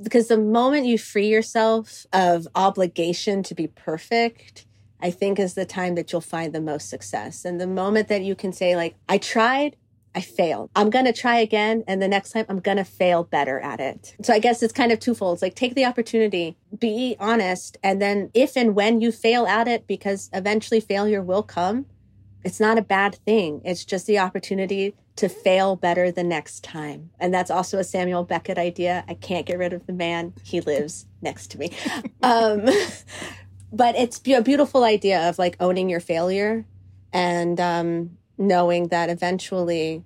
Because the moment you free yourself of obligation to be perfect, I think is the time that you'll find the most success. And the moment that you can say, like, I tried, I failed. I'm going to try again. And the next time I'm going to fail better at it. So I guess it's kind of twofold. It's like take the opportunity, be honest. And then if and when you fail at it, because eventually failure will come, it's not a bad thing. It's just the opportunity to fail better the next time. And that's also a Samuel Beckett idea. I can't get rid of the man. He lives next to me. Um, but it's a beautiful idea of like owning your failure and um, knowing that eventually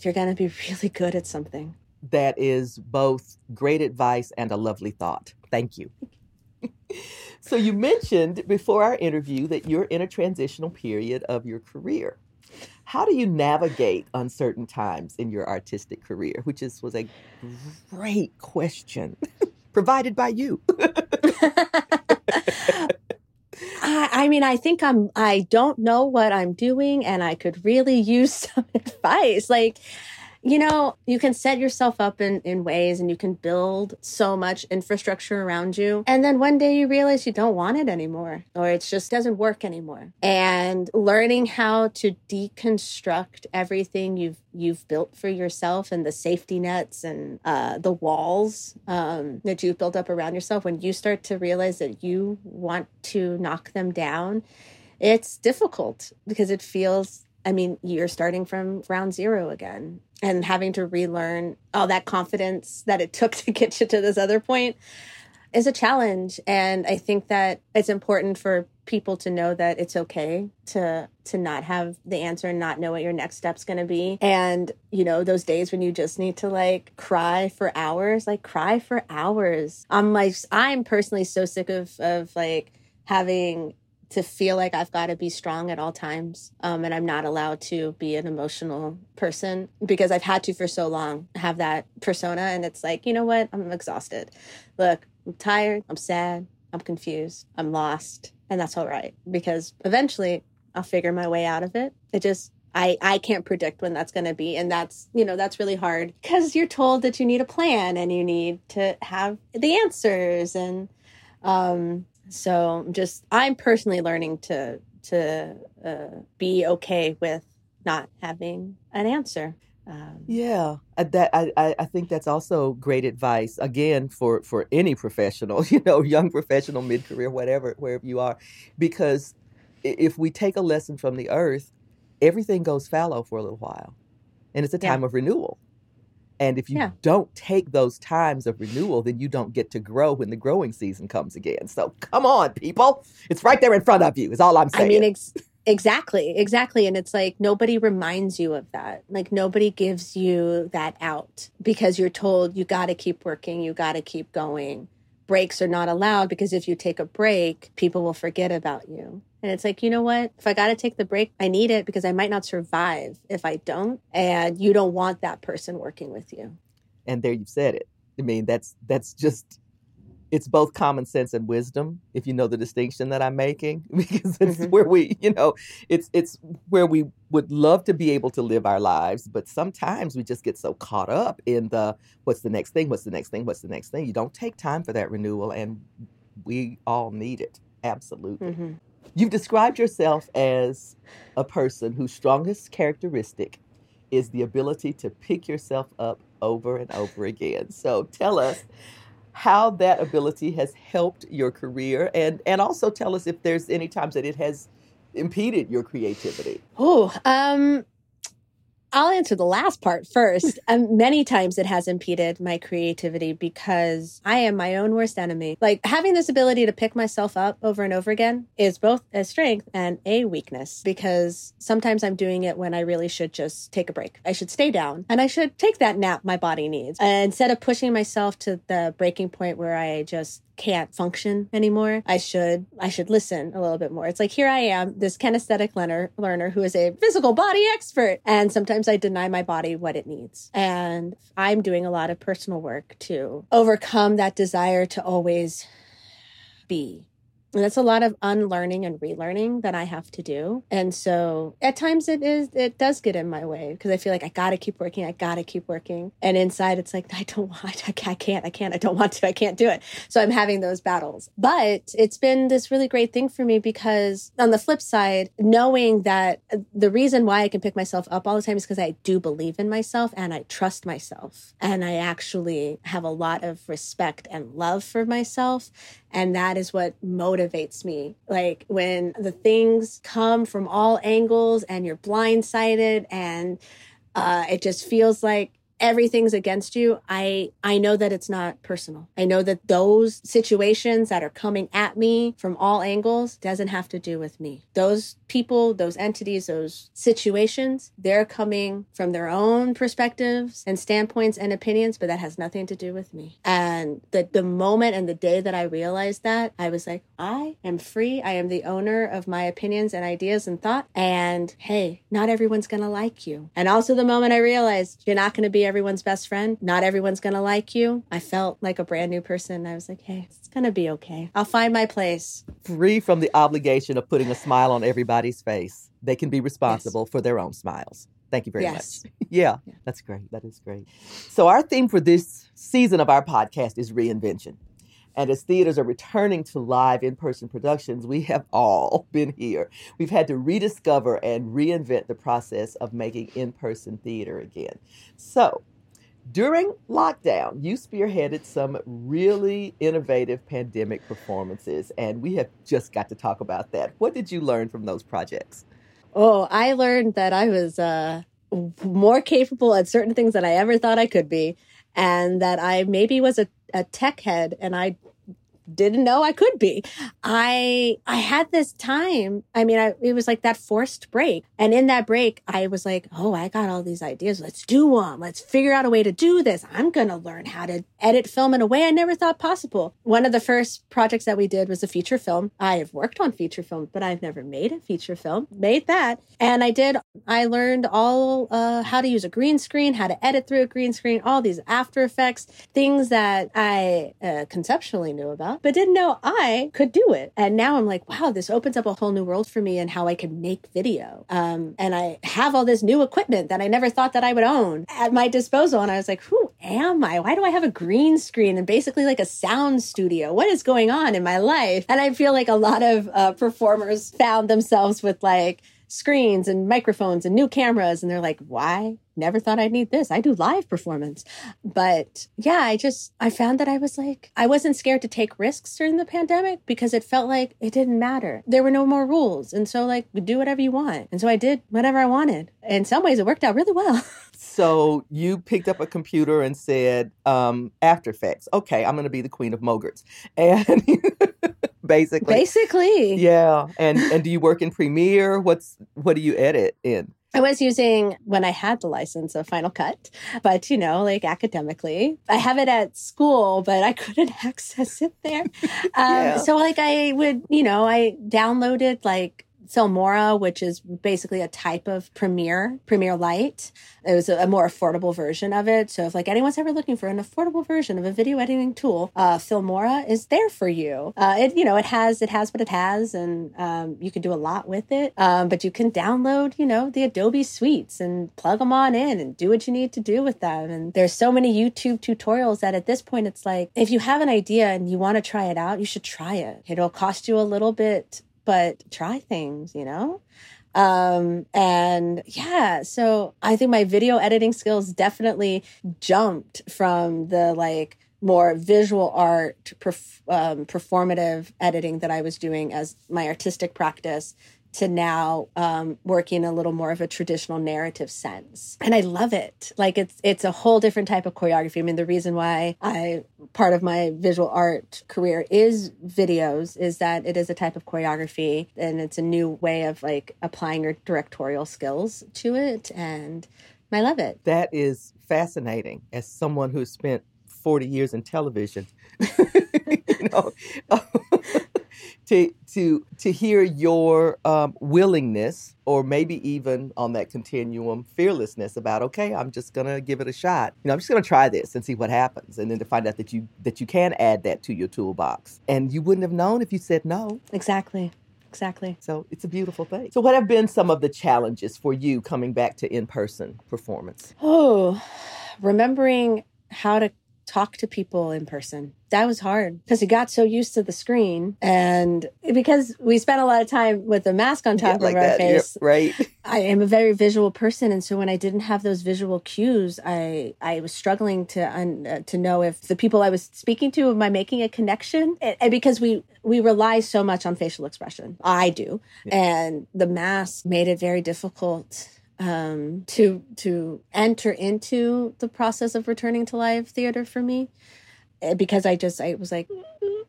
you're going to be really good at something. That is both great advice and a lovely thought. Thank you. So you mentioned before our interview that you're in a transitional period of your career. How do you navigate uncertain times in your artistic career? Which is was a great question provided by you. I, I mean, I think I'm, I don't know what I'm doing and I could really use some advice. Like, you know, you can set yourself up in, in ways and you can build so much infrastructure around you. And then one day you realize you don't want it anymore or it just doesn't work anymore. And learning how to deconstruct everything you've you've built for yourself and the safety nets and uh, the walls um, that you've built up around yourself when you start to realize that you want to knock them down it's difficult because it feels I mean, you're starting from ground zero again and having to relearn all that confidence that it took to get you to this other point is a challenge. And I think that it's important for people to know that it's okay to to not have the answer and not know what your next step's going to be and you know those days when you just need to like cry for hours like cry for hours i'm like i'm personally so sick of of like having to feel like I've got to be strong at all times. Um, and I'm not allowed to be an emotional person because I've had to for so long have that persona. And it's like, you know what? I'm exhausted. Look, I'm tired. I'm sad. I'm confused. I'm lost. And that's all right because eventually I'll figure my way out of it. It just, I, I can't predict when that's going to be. And that's, you know, that's really hard because you're told that you need a plan and you need to have the answers. And, um, so just I'm personally learning to to uh, be okay with not having an answer. Um, yeah, uh, that I, I think that's also great advice again for for any professional, you know, young professional, mid career, whatever, wherever you are, because if we take a lesson from the earth, everything goes fallow for a little while, and it's a time yeah. of renewal. And if you yeah. don't take those times of renewal, then you don't get to grow when the growing season comes again. So come on, people. It's right there in front of you, is all I'm saying. I mean, ex- exactly, exactly. And it's like nobody reminds you of that. Like nobody gives you that out because you're told you got to keep working, you got to keep going. Breaks are not allowed because if you take a break, people will forget about you. And it's like, you know what? If I got to take the break, I need it because I might not survive if I don't. And you don't want that person working with you. And there you've said it. I mean, that's that's just it's both common sense and wisdom if you know the distinction that I'm making because it's mm-hmm. where we, you know, it's it's where we would love to be able to live our lives, but sometimes we just get so caught up in the what's the next thing, what's the next thing, what's the next thing. You don't take time for that renewal and we all need it. Absolutely. Mm-hmm. You've described yourself as a person whose strongest characteristic is the ability to pick yourself up over and over again. So tell us how that ability has helped your career and and also tell us if there's any times that it has impeded your creativity. Oh, um I'll answer the last part first. um, many times it has impeded my creativity because I am my own worst enemy. Like having this ability to pick myself up over and over again is both a strength and a weakness because sometimes I'm doing it when I really should just take a break. I should stay down and I should take that nap my body needs. And instead of pushing myself to the breaking point where I just can't function anymore. I should I should listen a little bit more. It's like here I am, this kinesthetic learner learner who is a physical body expert, and sometimes I deny my body what it needs. And I'm doing a lot of personal work to overcome that desire to always be And that's a lot of unlearning and relearning that I have to do. And so at times it is, it does get in my way because I feel like I got to keep working. I got to keep working. And inside it's like, I don't want, I can't, I can't, I don't want to, I can't do it. So I'm having those battles. But it's been this really great thing for me because on the flip side, knowing that uh, the reason why I can pick myself up all the time is because I do believe in myself and I trust myself. And I actually have a lot of respect and love for myself. And that is what motivates me. Like when the things come from all angles and you're blindsided and uh, it just feels like everything's against you i i know that it's not personal. I know that those situations that are coming at me from all angles doesn't have to do with me. Those people those entities those situations they're coming from their own perspectives and standpoints and opinions but that has nothing to do with me. And the the moment and the day that i realized that i was like i am free. I am the owner of my opinions and ideas and thought. And hey not everyone's gonna like you. And also the moment i realized you're not gonna be everyone's best friend. Not everyone's going to like you. I felt like a brand new person. I was like, hey, it's going to be okay. I'll find my place. Free from the obligation of putting a smile on everybody's face. They can be responsible yes. for their own smiles. Thank you very yes. much. yeah, yeah, that's great. That is great. So, our theme for this season of our podcast is reinvention. And as theaters are returning to live in person productions, we have all been here. We've had to rediscover and reinvent the process of making in person theater again. So, during lockdown, you spearheaded some really innovative pandemic performances, and we have just got to talk about that. What did you learn from those projects? Oh, I learned that I was uh, more capable at certain things than I ever thought I could be, and that I maybe was a, a tech head and I didn't know I could be. I I had this time. I mean, I, it was like that forced break, and in that break, I was like, "Oh, I got all these ideas. Let's do them. Let's figure out a way to do this. I'm gonna learn how to edit film in a way I never thought possible." One of the first projects that we did was a feature film. I have worked on feature film, but I've never made a feature film. Made that, and I did. I learned all uh, how to use a green screen, how to edit through a green screen, all these After Effects things that I uh, conceptually knew about but didn't know I could do it. And now I'm like, wow, this opens up a whole new world for me and how I can make video. Um, and I have all this new equipment that I never thought that I would own at my disposal. And I was like, who am I? Why do I have a green screen and basically like a sound studio? What is going on in my life? And I feel like a lot of uh, performers found themselves with like, screens and microphones and new cameras and they're like why never thought I'd need this. I do live performance. But yeah, I just, I found that I was like, I wasn't scared to take risks during the pandemic because it felt like it didn't matter. There were no more rules. And so, like, do whatever you want. And so I did whatever I wanted. In some ways, it worked out really well. so you picked up a computer and said, um, After Effects, okay, I'm going to be the queen of Mogarts. And basically. Basically. Yeah. And and do you work in Premiere? What's what do you edit in? I was using when I had the license of Final Cut, but you know, like academically, I have it at school, but I couldn't access it there. Um, yeah. So, like, I would, you know, I downloaded like Filmora, which is basically a type of Premiere, Premiere Lite. It was a, a, more affordable version of it. So if like anyone's ever looking for an affordable version of a video editing tool, uh, Filmora is there for you. Uh, it you know it has it has what it has, and um, you can do a lot with it. Um, but you can download you know the Adobe suites and plug them on in and do what you need to do with them. And there's so many YouTube tutorials that at this point it's like if you have an idea and you want to try it out, you should try it. It'll cost you a little bit but try things, you know? Um, and yeah, so I think my video editing skills definitely jumped from the like more visual art, perf- um, performative editing that I was doing as my artistic practice to now um, working a little more of a traditional narrative sense. And i love it. Like it's it's a whole different type of choreography. I mean the reason why i part of my visual art career is videos is that it is a type of choreography and it's a new way of like applying your directorial skills to it. And i love it. That is fascinating. As someone who spent 40 years in television you know to to to hear your um, willingness, or maybe even on that continuum, fearlessness about okay, I'm just gonna give it a shot. You know, I'm just gonna try this and see what happens, and then to find out that you that you can add that to your toolbox, and you wouldn't have known if you said no. Exactly. Exactly. So it's a beautiful thing. So, what have been some of the challenges for you coming back to in person performance? Oh, remembering how to talk to people in person. That was hard because we got so used to the screen and because we spent a lot of time with the mask on top Yeah, like of our that, face. yeah, right? I am a very visual person, and so when I didn't have those visual cues, I I was struggling to un, uh, to know if the people I was speaking to am I making a connection, and, and because we we rely so much on facial expression, I do, and the mask made it very difficult um, to to enter into the process of returning to live theater for me Uh, because I just I was like,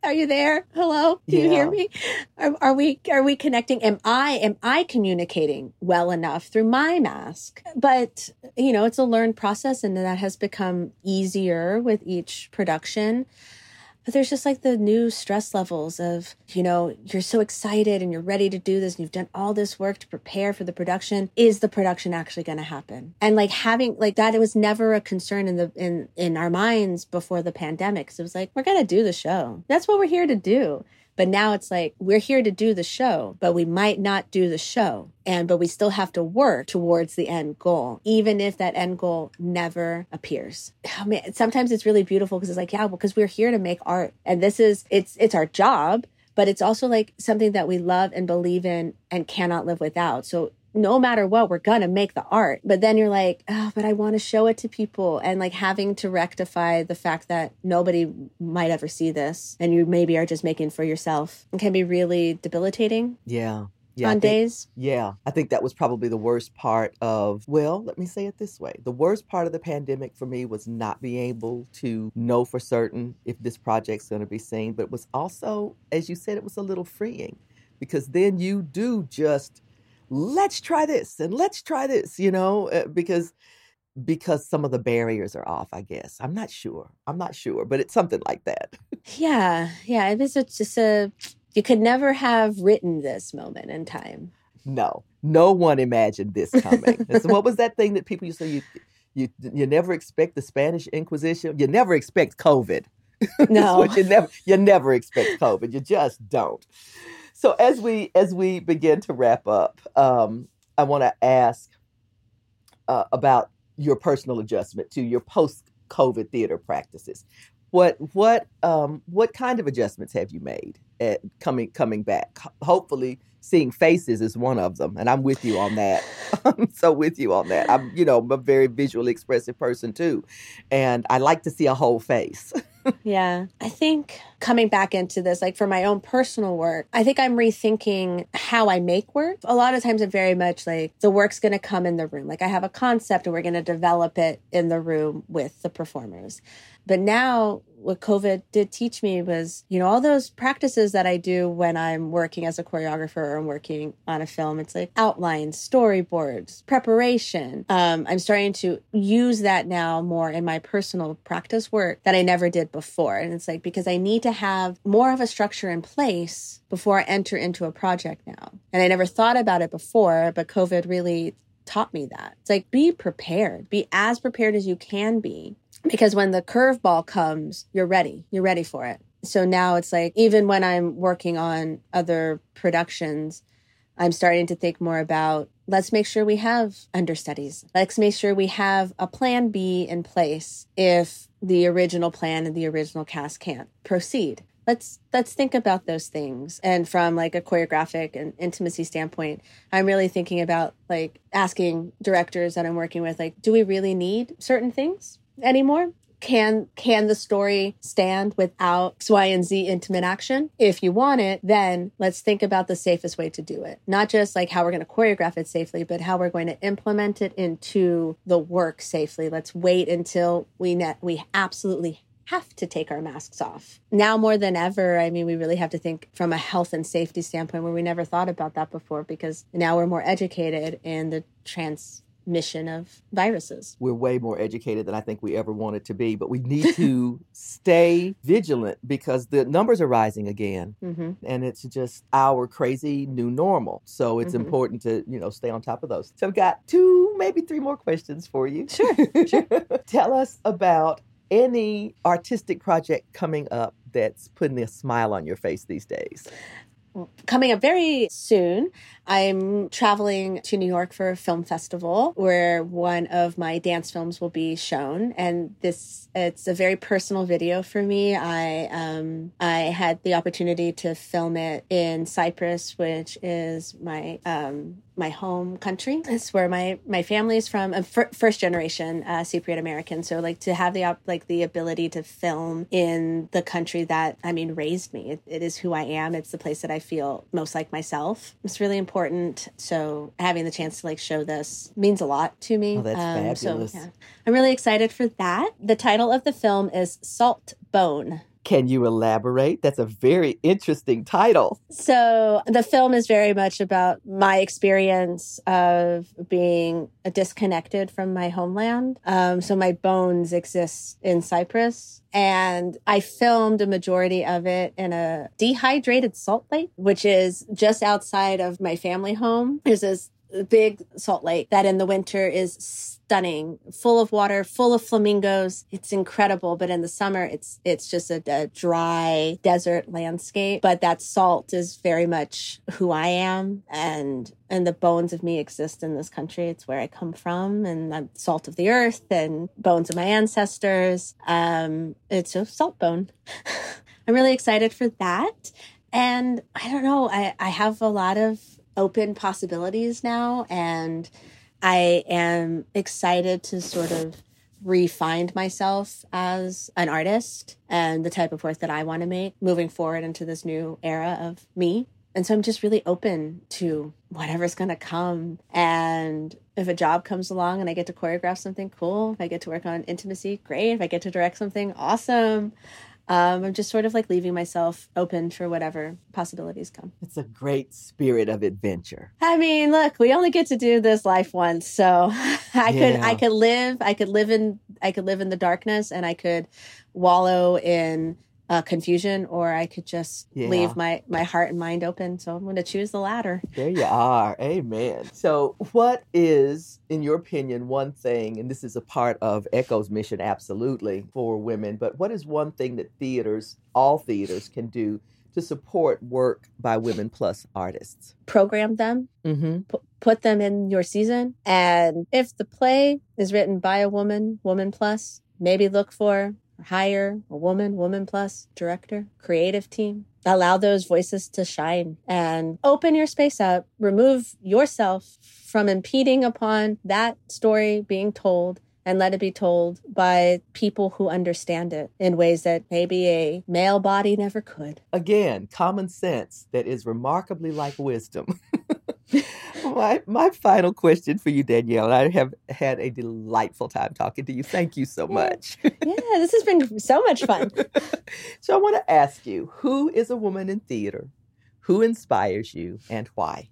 "Are you there? Hello, do you hear me? Are, are we are we connecting? Am I am I communicating well enough through my mask? But you know, it's a learned process, and that has become easier with each production. But there's just like the new stress levels of, you know, you're so excited and you're ready to do this and you've done all this work to prepare for the production. Is the production actually going to happen? And like having like that, it was never a concern in the in in our minds before the pandemic. Because it was like we're going to do the show. That's what we're here to do. But now it's like we're here to do the show, but we might not do the show. And but we still have to work towards the end goal, even if that end goal never appears. Oh, man, sometimes it's really beautiful because it's like, yeah, because we're here to make art. And this is it's it's our job, but it's also like something that we love and believe in and cannot live without. So no matter what, we're gonna make the art. But then you're like, oh, but I want to show it to people. And like having to rectify the fact that nobody might ever see this and you maybe are just making for yourself can be really debilitating Yeah. Yeah. On think- days. Yeah, I think that was probably the worst part of, well, let me say it this way. The worst part of the pandemic for me was not being able to know for certain if this project's going to be seen, but it was also, as you said, it was a little freeing because then you do just, let's try this and let's try this, you know, uh, because because some of the barriers are off, I guess. I'm not sure. I'm not sure, but it's something like that. Yeah, yeah. It a- just a you could never have written this moment in time. No, no one imagined this coming. And so what was that thing that people used to say? You, you, you never expect the Spanish Inquisition. You never expect COVID. No. you never, you never expect COVID. You just don't. So as we as we begin to wrap up, um, I want to ask uh, about your personal adjustment to your post COVID theater practices. What what um, what kind of adjustments have you made at coming coming back? Hopefully, seeing faces is one of them, and I'm with you on that. I'm so with you on that. I'm you know I'm a very visually expressive person too, and I like to see a whole face. Yeah. I think coming back into this, like for my own personal work, I think I'm rethinking how I make work. A lot of times I'm very much like the work's going to come in the room. Like I have a concept and we're going to develop it in the room with the performers. But now what COVID did teach me was, you know, all those practices that I do when I'm working as a choreographer or I'm working on a film, it's like outlines, storyboards, preparation. Um, I'm starting to use that now more in my personal practice work that I never did before. And it's like because I need to have more of a structure in place before I enter into a project now. And I never thought about it before, but COVID really taught me that. It's like be prepared, be as prepared as you can be because when the curveball comes, you're ready. You're ready for it. So now it's like even when I'm working on other productions, I'm starting to think more about let's make sure we have understudies. Let's make sure we have a plan B in place if the original plan and the original cast can't proceed. Let's let's think about those things. And from like a choreographic and intimacy standpoint, I'm really thinking about like asking directors that I'm working with like do we really need certain things anymore? Can can the story stand without X, Y, and Z intimate action? If you want it, then let's think about the safest way to do it. Not just like how we're going to choreograph it safely, but how we're going to implement it into the work safely. Let's wait until we net we absolutely have to take our masks off. Now more than ever, I mean, we really have to think from a health and safety standpoint where we never thought about that before because now we're more educated in the mission of viruses. We're way more educated than I think we ever wanted to be, but we need to stay vigilant because the numbers are rising again hmm and it's just our crazy new normal. So it's Mhm. important to, you know, stay on top of those. So I've got two, maybe three more questions for you. Sure, sure. Tell us about any artistic project coming up that's putting a smile on your face these days. Coming up very soon, I'm traveling to New York for a film festival where one of my dance films will be shown, and this it's a very personal video for me. I um I had the opportunity to film it in Cyprus, which is my um my home country. It's where my my family is from. I'm fir- first generation uh, Cypriot American, so like to have the op- like the ability to film in the country that I mean raised me. It, it is who I am. It's the place that I feel most like myself. It's really important. So having the chance to like show this means a lot to me. Oh, that's fabulous. So yeah, I'm really excited for that. The title of the film is Salt Bone. Can you elaborate? That's a very interesting title. So the film is very much about my experience of being disconnected from my homeland. Um, so my bones exist in Cyprus. And I filmed a majority of it in a dehydrated salt lake, which is just outside of my family home. There's this big salt lake that in the winter is stunning, full of water, full of flamingos. It's incredible, but in the summer it's it's just a, a dry desert landscape. But that salt is very much who I am and and the bones of me exist in this country. It's where I come from and I'm salt of the earth and bones of my ancestors. Um it's a salt bone. I'm really excited for that. And I don't know, I, I have a lot of open possibilities now and I am excited to sort of refind myself as an artist and the type of work that I want to make moving forward into this new era of me. And so I'm just really open to whatever's going to come. And if a job comes along and I get to choreograph something cool, if I get to work on intimacy, great. If I get to direct something, awesome. Um, I'm just sort of like leaving myself open for whatever possibilities come. It's a great spirit of adventure. I mean, look, we only get to do this life once, so I could I could live I could live in I could live in the darkness and I could wallow in uh, confusion, or I could just Yeah. leave my my heart and mind open. So I'm going to choose the latter. There you are. Amen. So, what is, in your opinion, one thing, and this is a part of Echo's mission absolutely for women, but what is one thing that theaters, all theaters, can do to support work by women plus artists? Program them, Mm-hmm. pu- put them in your season, and if the play is written by a woman, woman plus, maybe look for or hire a woman, woman plus director, creative team. Allow those voices to shine and open your space up. Remove yourself from impeding upon that story being told and let it be told by people who understand it in ways that maybe a male body never could. Again, common sense that is remarkably like wisdom. my my final question for you, Danielle. I have had a delightful time talking to you. Thank you so much. Yeah, this has been so much fun. so I want to ask you, who is a woman in theater? Who inspires you and why?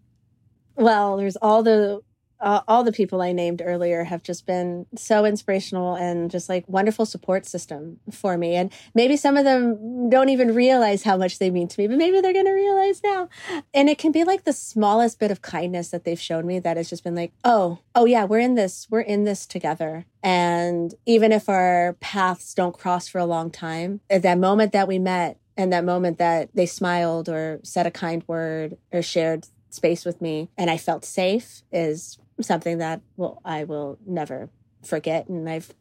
Well, there's all the uh, all the people I named earlier have just been so inspirational and just like wonderful support system for me. And maybe some of them don't even realize how much they mean to me, but maybe they're going to realize now. And it can be like the smallest bit of kindness that they've shown me that has just been like, oh, oh yeah, we're in this, we're in this together. And even if our paths don't cross for a long time, at that moment that we met and that moment that they smiled or said a kind word or shared space with me and I felt safe is something that well I will never forget and I've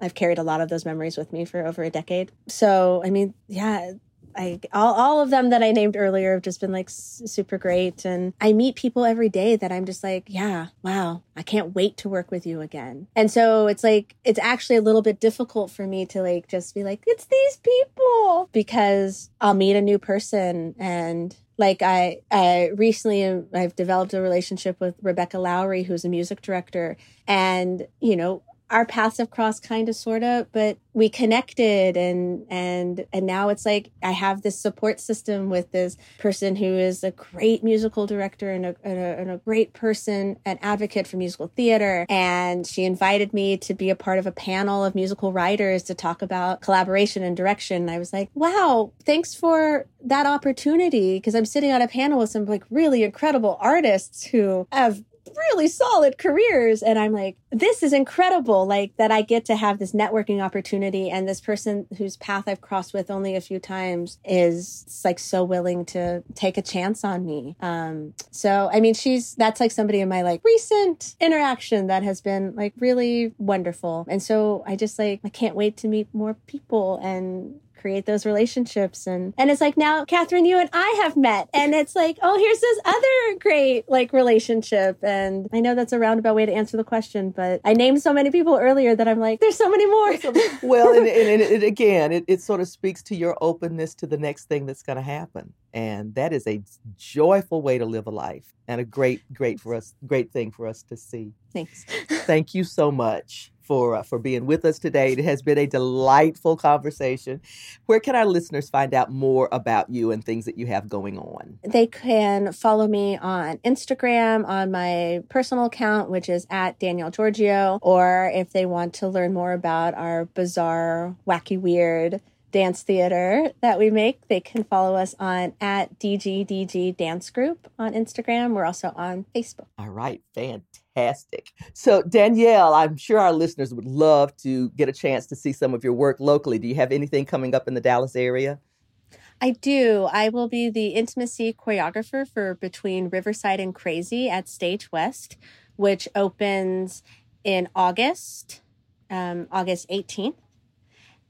I've carried a lot of those memories with me for over a decade. So, I mean, yeah, I all all of them that I named earlier have just been like s- super great and I meet people every day that I'm just like, yeah, wow, I can't wait to work with you again. And so it's like it's actually a little bit difficult for me to like just be like, it's these people because I'll meet a new person and like I, I recently I've developed a relationship with Rebecca Lowry, who's a music director, and you know our paths have crossed kind of sort of but we connected and and and now it's like i have this support system with this person who is a great musical director and a, and a, and a great person an advocate for musical theater. And she invited me to be a part of a panel of musical writers to talk about collaboration and direction. And i was like wow thanks for that opportunity. Because i'm sitting on a panel with some like really incredible artists who have really solid careers. And i'm like this is incredible like that i get to have this networking opportunity. And this person whose path i've crossed with only a few times is like so willing to take a chance on me. Um so i mean she's that's like somebody in my like recent interaction that has been like really wonderful. And so i just like i can't wait to meet more people and create those relationships. And and it's like now Catherine you and I have met. And it's like oh here's this other great like relationship. And I know that's a roundabout way to answer the question but I named so many people earlier that I'm like there's so many more. Well and, and, and it, again it, it sort of speaks to your openness to the next thing that's going to happen. And that is a joyful way to live a life and a great great for us great thing for us to see. Thanks. Thank you so much for uh, for being with us today. It has been a delightful conversation. Where can our listeners find out more about you and things that you have going on? They can follow me on Instagram on my personal account, which is at Danielle Georgiou, or if they want to learn more about our bizarre, wacky, weird dance theater that we make, they can follow us on at DGDG Dance Group on Instagram. We're also on Facebook. All right, fantastic. So, Danielle, I'm sure our listeners would love to get a chance to see some of your work locally. Do you have anything coming up in the Dallas area? I do. I will be the intimacy choreographer for Between Riverside and Crazy at Stage West, which opens in August, um, August 18th.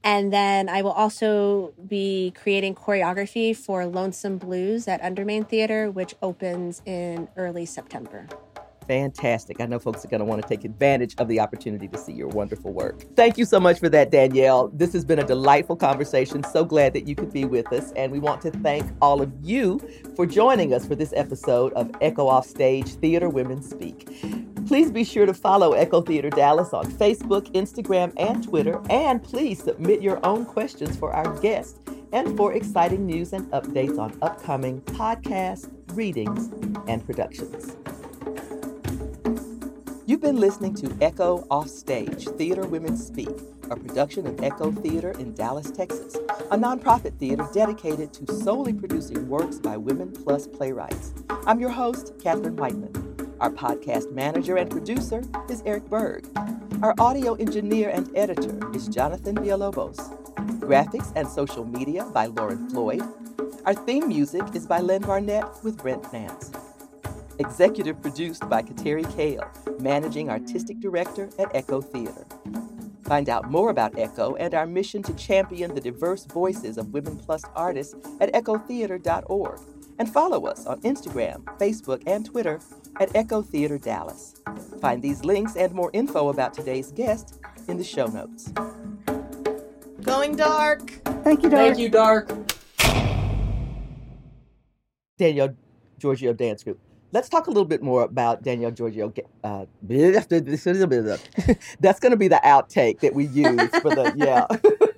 And then I will also be creating choreography for Lonesome Blues at Undermain Theater, which opens in early September. Fantastic. I know folks are going to want to take advantage of the opportunity to see your wonderful work. Thank you so much for that, Danielle. This has been a delightful conversation. So glad that you could be with us. And we want to thank all of you for joining us for this episode of Echo Offstage Theater Women Speak. Please be sure to follow Echo Theater Dallas on Facebook, Instagram, and Twitter. And please submit your own questions for our guests and for exciting news and updates on upcoming podcasts, readings, and productions. You've been listening to Echo Offstage Theater Women Speak, a production of Echo Theater in Dallas, Texas, a nonprofit theater dedicated to solely producing works by women plus playwrights. I'm your host, Katherine Whiteman. Our podcast manager and producer is Eric Berg. Our audio engineer and editor is Jonathan Villalobos. Graphics and social media by Lauren Floyd. Our theme music is by Len Barnett with Brent Nance. Executive produced by Kateri Cale, managing artistic director at Echo Theater. Find out more about Echo and our mission to champion the diverse voices of Women Plus artists at echotheater.org. And follow us on Instagram, Facebook, and Twitter at Echo Theater Dallas. Find these links and more info about today's guest in the show notes. Going dark. Thank you, Dark. Thank you, Dark. Danielle Georgiou Dance Group. Let's talk a little bit more about Danielle Georgiou. Uh, that's going to be the outtake that we use for the, yeah.